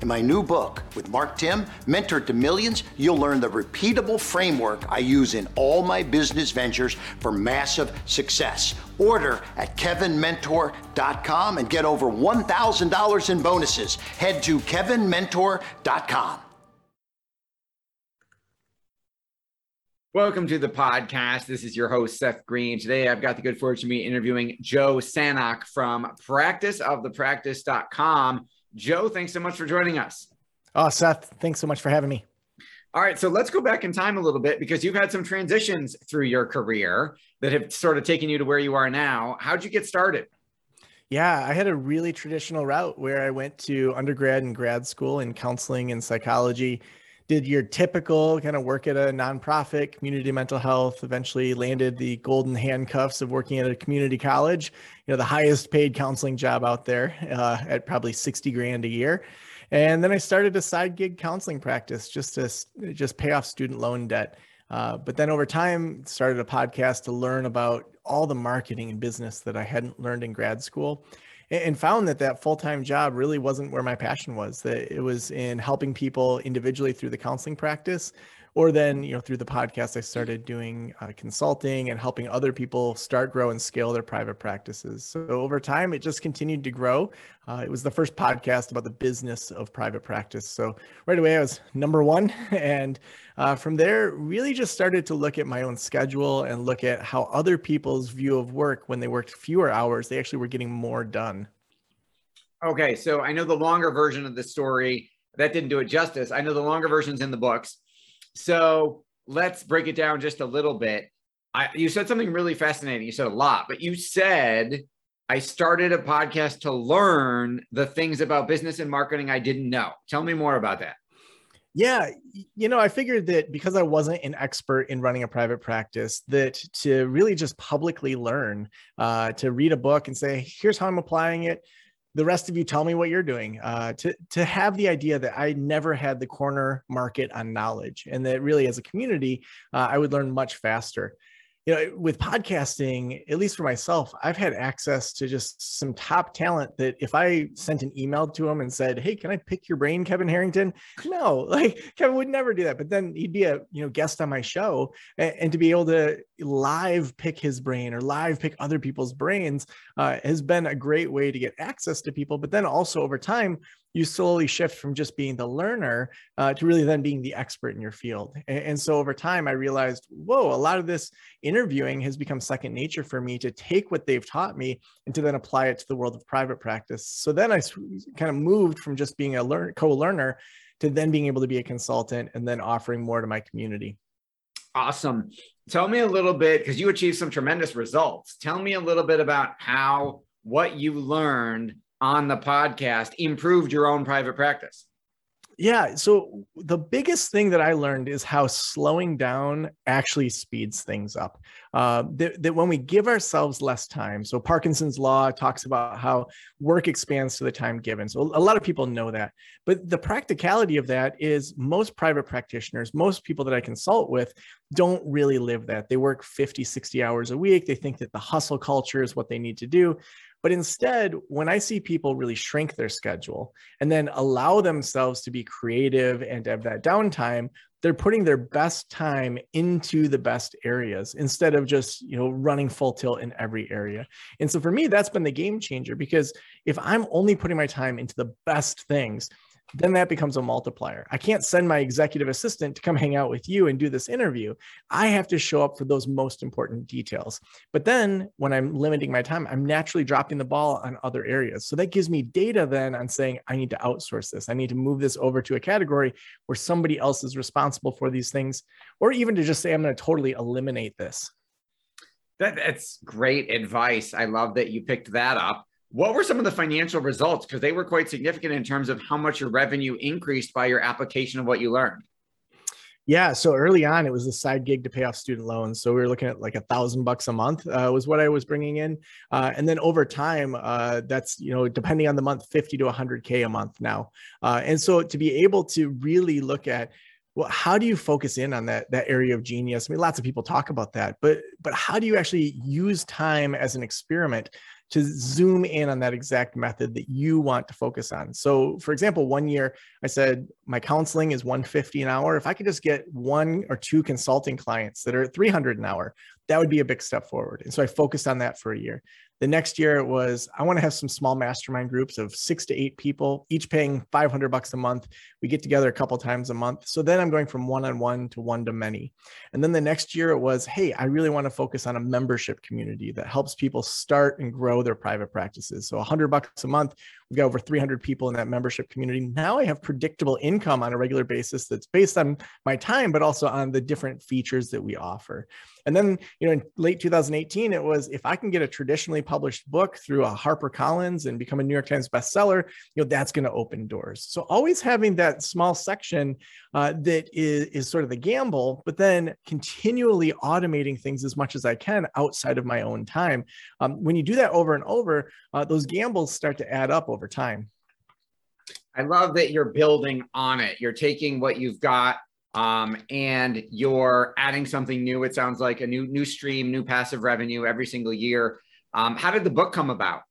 In my new book with Mark Timm, Mentor to Millions, you'll learn the repeatable framework I use in all my business ventures for massive success. Order at kevinmentor.com and get over $1,000 in bonuses. Head to kevinmentor.com. Welcome to the podcast. This is your host, Seth Greene. Today, I've got the good fortune to be interviewing Joe Sanok from practiceofthepractice.com. Joe, thanks so much for joining us. Oh, Seth, thanks so much for having me. All right, so let's go back in time a little bit because you've had some transitions through your career that have sort of taken you to where you are now. How'd you get started? Yeah, I had a really traditional route where I went to undergrad and grad school in counseling and psychology. Did your typical kind of work at a nonprofit, community mental health, eventually landed the golden handcuffs of working at a community college, you know, the highest paid counseling job out there uh, at probably 60 grand a year. And then I started a side gig counseling practice just to just pay off student loan debt. Uh, but then over time, started a podcast to learn about all the marketing and business that I hadn't learned in grad school and found that that full-time job really wasn't where my passion was that it was in helping people individually through the counseling practice or then you know through the podcast i started doing uh, consulting and helping other people start grow and scale their private practices. So over time it just continued to grow. Uh, it was the first podcast about the business of private practice. So right away i was number one and uh, from there really just started to look at my own schedule and look at how other people's view of work when they worked fewer hours they actually were getting more done okay so i know the longer version of the story that didn't do it justice i know the longer version's in the books so let's break it down just a little bit. I, you said something really fascinating. You said a lot, but you said I started a podcast to learn the things about business and marketing I didn't know. Tell me more about that. Yeah, you know, I figured that because I wasn't an expert in running a private practice, that to really just publicly learn, uh, to read a book and say, here's how I'm applying it, the rest of you tell me what you're doing. Uh, to to have the idea that i never had the corner market on knowledge and that really as a community uh, i would learn much faster you know, with podcasting, at least for myself, I've had access to just some top talent that if I sent an email to him and said, Hey, can I pick your brain, Kevin Harrington? No, like Kevin would never do that. But then he'd be a, you know, guest on my show and, and to be able to live pick his brain or live pick other people's brains uh, has been a great way to get access to people. But then also over time, you slowly shift from just being the learner uh, to really then being the expert in your field. And, and, so over time, I realized, whoa, a lot of this interviewing has become second nature for me to take what they've taught me and to then apply it to the world of private practice. So then I kind of moved from just being a learn, co-learner to then being able to be a consultant and then offering more to my community. Awesome. Tell me a little bit, because you achieved some tremendous results. Tell me a little bit about how what you learned on the podcast improved your own private practice? Yeah. So the biggest thing that I learned is how slowing down actually speeds things up. Uh, that, that when we give ourselves less time, so Parkinson's law talks about how work expands to the time given. So a lot of people know that. But the practicality of that is most private practitioners, most people that I consult with, don't really live that. They work 50, 60 hours a week. They think that the hustle culture is what they need to do. But instead, when I see people really shrink their schedule and then allow themselves to be creative and have that downtime, they're putting their best time into the best areas instead of just you know running full tilt in every area. And so for me that's been the game changer because if i'm only putting my time into the best things then that becomes a multiplier. I can't send my executive assistant to come hang out with you and do this interview. I have to show up for those most important details. But then when I'm limiting my time, I'm naturally dropping the ball on other areas. So that gives me data then on saying, I need to outsource this. I need to move this over to a category where somebody else is responsible for these things, or even to just say, I'm going to totally eliminate this. That, that's great advice. I love that you picked that up. What were some of the financial results? Because they were quite significant in terms of how much your revenue increased by your application of what you learned. Yeah, so early on, it was a side gig to pay off student loans. So we were looking at like a thousand bucks a month uh, was what I was bringing in, uh, and then over time, uh, that's you know depending on the month, fifty to hundred k a month now. Uh, and so to be able to really look at well how do you focus in on that that area of genius i mean lots of people talk about that but but how do you actually use time as an experiment to zoom in on that exact method that you want to focus on. So, for example, one year I said my counseling is 150 an hour. If I could just get one or two consulting clients that are 300 an hour, that would be a big step forward. And so I focused on that for a year. The next year it was I want to have some small mastermind groups of six to eight people, each paying 500 bucks a month. We get together a couple times a month. So then I'm going from one on one to one to many. And then the next year it was, hey, I really want to focus on a membership community that helps people start and grow their private practices. So 100 bucks a month We've got over 300 people in that membership community. Now I have predictable income on a regular basis that's based on my time, but also on the different features that we offer. And then, you know, in late 2018, it was if I can get a traditionally published book through a Harper Collins and become a New York Times bestseller, you know, that's going to open doors. So always having that small section uh, that is, is sort of the gamble, but then continually automating things as much as I can outside of my own time. Um, when you do that over and over, uh, those gambles start to add up over time. I love that you're building on it. You're taking what you've got um, and you're adding something new. It sounds like a new new stream, new passive revenue every single year. Um, how did the book come about?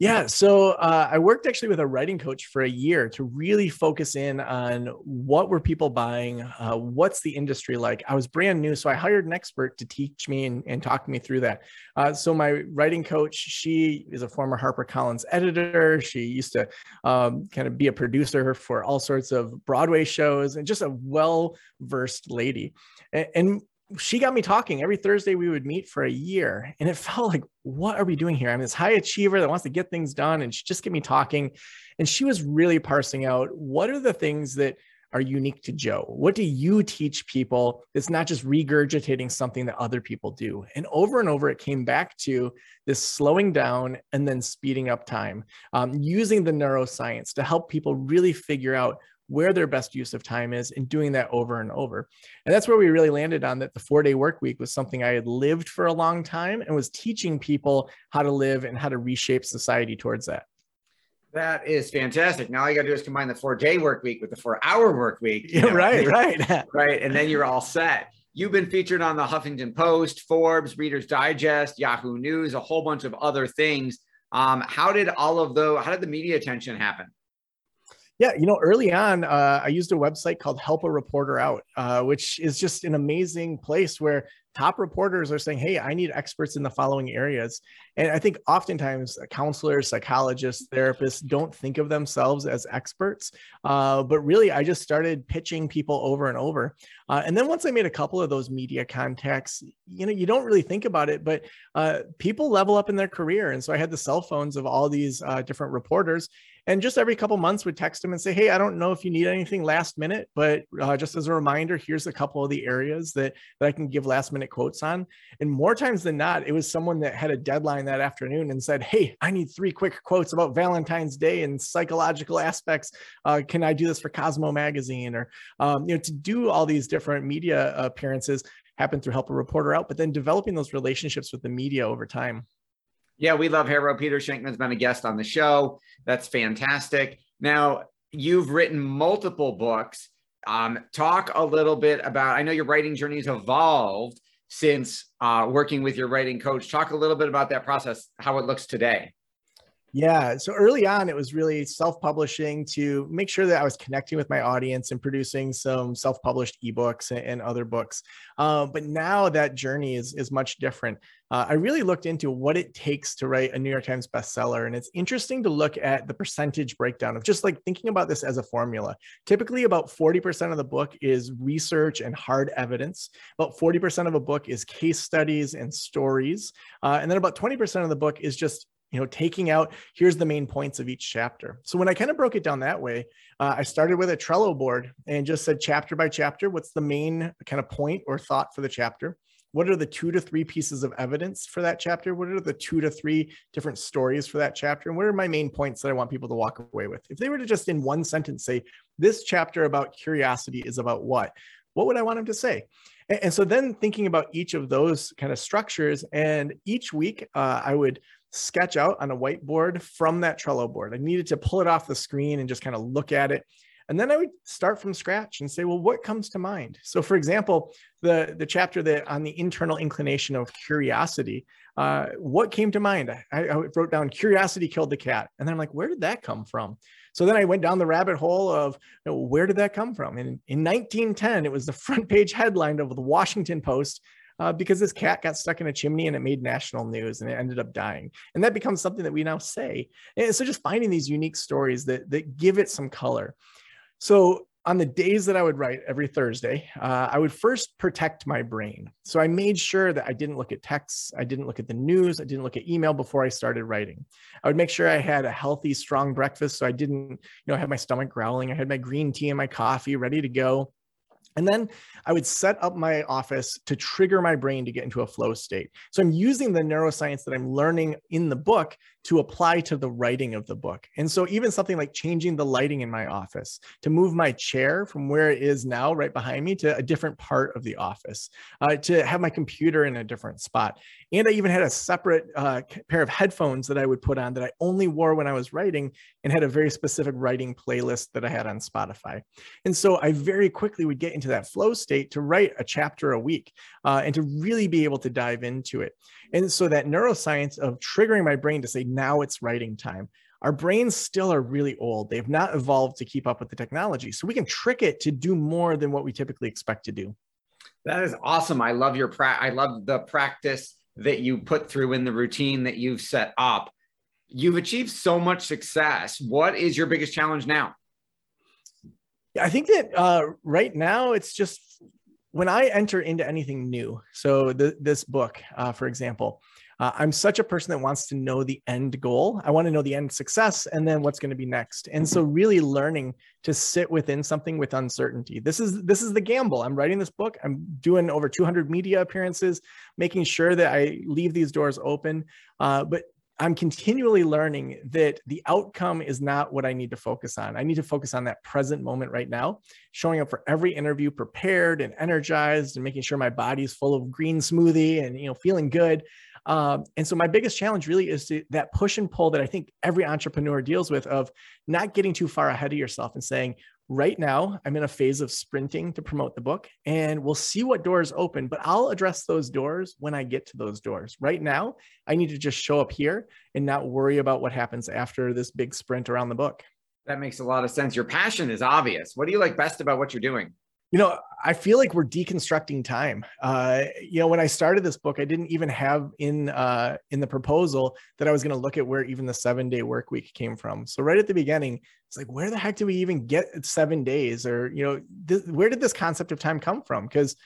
Yeah, so uh, I worked actually with a writing coach for a year to really focus in on what were people buying, uh, what's the industry like. I was brand new, so I hired an expert to teach me and, and talk me through that. Uh, so my writing coach, she is a former HarperCollins editor. She used to um, kind of be a producer for all sorts of Broadway shows, and just a well versed lady. And, and she got me talking every Thursday. We would meet for a year, and it felt like, what are we doing here? I'm this high achiever that wants to get things done, and she just get me talking. And she was really parsing out what are the things that are unique to Joe? What do you teach people that's not just regurgitating something that other people do? And over and over, it came back to this slowing down and then speeding up time, um, using the neuroscience to help people really figure out where their best use of time is and doing that over and over. And that's where we really landed on that the four day work week was something I had lived for a long time and was teaching people how to live and how to reshape society towards that. That is fantastic. Now all you got to do is combine the four day work week with the four hour work week. Yeah, know, right, right. right. And then you're all set. You've been featured on the Huffington Post, Forbes, Reader's Digest, Yahoo News, a whole bunch of other things. Um, how did all of those, how did the media attention happen? Yeah, you know, early on, uh, I used a website called Help a Reporter Out, uh, which is just an amazing place where top reporters are saying, Hey, I need experts in the following areas. And I think oftentimes counselors, psychologists, therapists don't think of themselves as experts. Uh, but really, I just started pitching people over and over. Uh, and then once I made a couple of those media contacts, you know, you don't really think about it, but uh, people level up in their career. And so I had the cell phones of all these uh, different reporters and just every couple months would text him and say hey i don't know if you need anything last minute but uh, just as a reminder here's a couple of the areas that, that i can give last minute quotes on. And more times than not it was someone that had a deadline that afternoon and said hey i need three quick quotes about valentine's day and psychological aspects. Uh, can i do this for cosmo magazine? Or um, you know to do all these different media appearances happen through help a reporter out but then developing those relationships with the media over time yeah, we love Haro. Peter Shankman's been a guest on the show. That's fantastic. Now, you've written multiple books. Um, talk a little bit about, I know your writing journey has evolved since uh, working with your writing coach. Talk a little bit about that process, how it looks today. Yeah. So early on, it was really self publishing to make sure that I was connecting with my audience and producing some self published ebooks and, other books. Uh, but now that journey is, is much different. Uh, I really looked into what it takes to write a New York Times bestseller. And it's interesting to look at the percentage breakdown of just like thinking about this as a formula. Typically, about 40% of the book is research and hard evidence, about 40% of a book is case studies and stories. Uh, and then about 20% of the book is just you know taking out here's the main points of each chapter. So when i kind of broke it down that way uh, i started with a trello board and just said chapter by chapter what's the main kind of point or thought for the chapter? What are the two to three pieces of evidence for that chapter? What are the two to three different stories for that chapter? And what are my main points that i want people to walk away with? If they were to just in one sentence say this chapter about curiosity is about what what would i want them to say? And, and so then thinking about each of those kind of structures and each week uh, i would sketch out on a whiteboard from that Trello board. I needed to pull it off the screen and just kind of look at it. And then I would start from scratch and say, well, what comes to mind? So, for example, the, the chapter that on the internal inclination of curiosity, uh, what came to mind? I, I, wrote down curiosity killed the cat. And then I'm like, where did that come from? So then I went down the rabbit hole of you know, where did that come from? And in 1910, it was the front page headline of the Washington Post uh, because this cat got stuck in a chimney and it made national news and it ended up dying. And that becomes something that we now say. And so just finding these unique stories that, that give it some color. So on the days that I would write every Thursday, uh, I would first protect my brain. So I made sure that I didn't look at texts, I didn't look at the news, I didn't look at email before I started writing. I would make sure I had a healthy, strong breakfast, so I didn't, you know, have my stomach growling. I had my green tea and my coffee ready to go. And then I would set up my office to trigger my brain to get into a flow state. So I'm using the neuroscience that I'm learning in the book to apply to the writing of the book. And so even something like changing the lighting in my office to move my chair from where it is now right behind me to a different part of the office, uh, to have my computer in a different spot. And I even had a separate uh, pair of headphones that I would put on that I only wore when I was writing and had a very specific writing playlist that I had on Spotify. And so I very quickly would get into that flow state to write a chapter a week uh, and to really be able to dive into it. And so that neuroscience of triggering my brain to say, now it's writing time. Our brains still are really old. They've not evolved to keep up with the technology. So we can trick it to do more than what we typically expect to do. That is awesome. I love your pra- I love the practice that you put through in the routine that you've set up. You've achieved so much success. What is your biggest challenge now? I think that uh, right now it's just when I enter into anything new. So the, this book, uh, for example, uh, I'm such a person that wants to know the end goal. I want to know the end success and then what's going to be next. And so really learning to sit within something with uncertainty. This is this is the gamble. I'm writing this book. I'm doing over 200 media appearances, making sure that I leave these doors open. Uh, but I'm continually learning that the outcome is not what I need to focus on. I need to focus on that present moment right now, showing up for every interview prepared and energized and making sure my body's full of green smoothie and you know feeling good. Um, and so my biggest challenge really is to, that push and pull that I think every entrepreneur deals with of not getting too far ahead of yourself and saying, right now i'm in a phase of sprinting to promote the book and we'll see what doors open but i'll address those doors when i get to those doors. Right now i need to just show up here and not worry about what happens after this big sprint around the book. That makes a lot of sense. Your passion is obvious. What do you like best about what you're doing you know i feel like we're deconstructing time. Uh, you know when i started this book i didn't even have in uh, in the proposal that i was going to look at where even the seven day work week came from. So right at the beginning it's like where the heck do we even get seven days? Or you know th- where did this concept of time come from? Because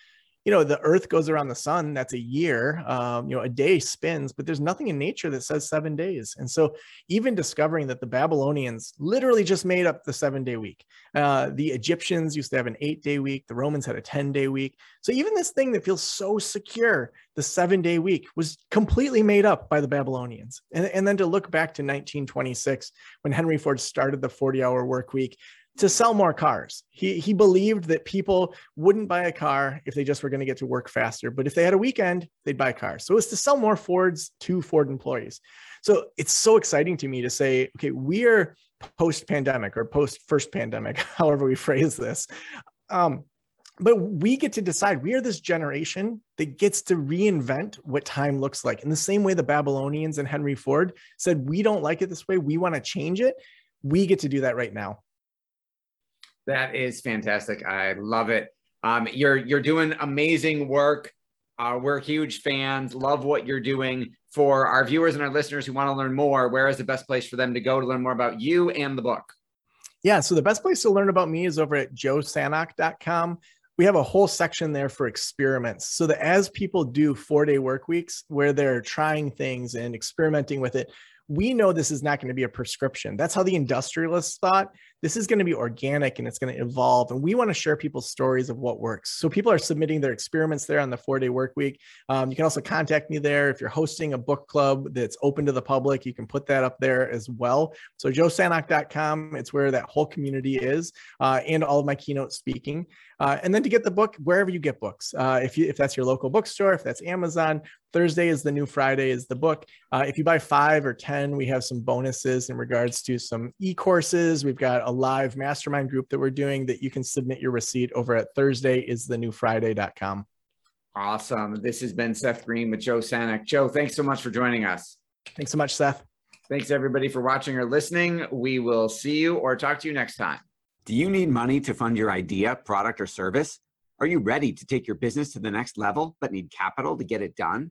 you know the earth goes around the sun that's a year um, you know a day spins but there's nothing in nature that says seven days. And so even discovering that the babylonians literally just made up the seven day week uh, the egyptians used to have an eight day week the romans had a 10 day week. So even this thing that feels so secure the seven day week was completely made up by the babylonians. And, and then to look back to 1926 when henry ford started the 40 hour work week to sell more cars. He, he believed that people wouldn't buy a car if they just were going to get to work faster. But if they had a weekend, they'd buy cars. So it's to sell more Fords to Ford employees. So it's so exciting to me to say, okay, we are post pandemic or post first pandemic, however we phrase this. Um, but we get to decide we are this generation that gets to reinvent what time looks like in the same way the babylonians and henry ford said we don't like it this way we want to change it we get to do that right now that is fantastic. I love it. Um, you're you're doing amazing work. Uh, we're huge fans. Love what you're doing. For our viewers and our listeners who want to learn more where is the best place for them to go to learn more about you and the book? Yeah, so the best place to learn about me is over at joesanok.com we have a whole section there for experiments. So that as people do four day work weeks where they're trying things and experimenting with it we know this is not going to be a prescription. That's how the industrialists thought. This is going to be organic and it's going to evolve. And we want to share people's stories of what works. So people are submitting their experiments there on the four day work week. Um, you can also contact me there. If you're hosting a book club that's open to the public, you can put that up there as well. So joesanok.com, it's where that whole community is uh, and all of my keynote speaking. Uh, and then to get the book wherever you get books, uh, if you if that's your local bookstore, if that's Amazon, Thursday is the new Friday is the book. Uh, if you buy five or ten, we have some bonuses in regards to some e-courses. We've got a live mastermind group that we're doing that you can submit your receipt over at Thursday is the new Friday.com. Awesome. This has been Seth Greene with Joe Sanok. Joe, thanks so much for joining us. Thanks so much, Seth. Thanks everybody for watching or listening. We will see you or talk to you next time. Do you need money to fund your idea, product, or service? Are you ready to take your business to the next level but need capital to get it done?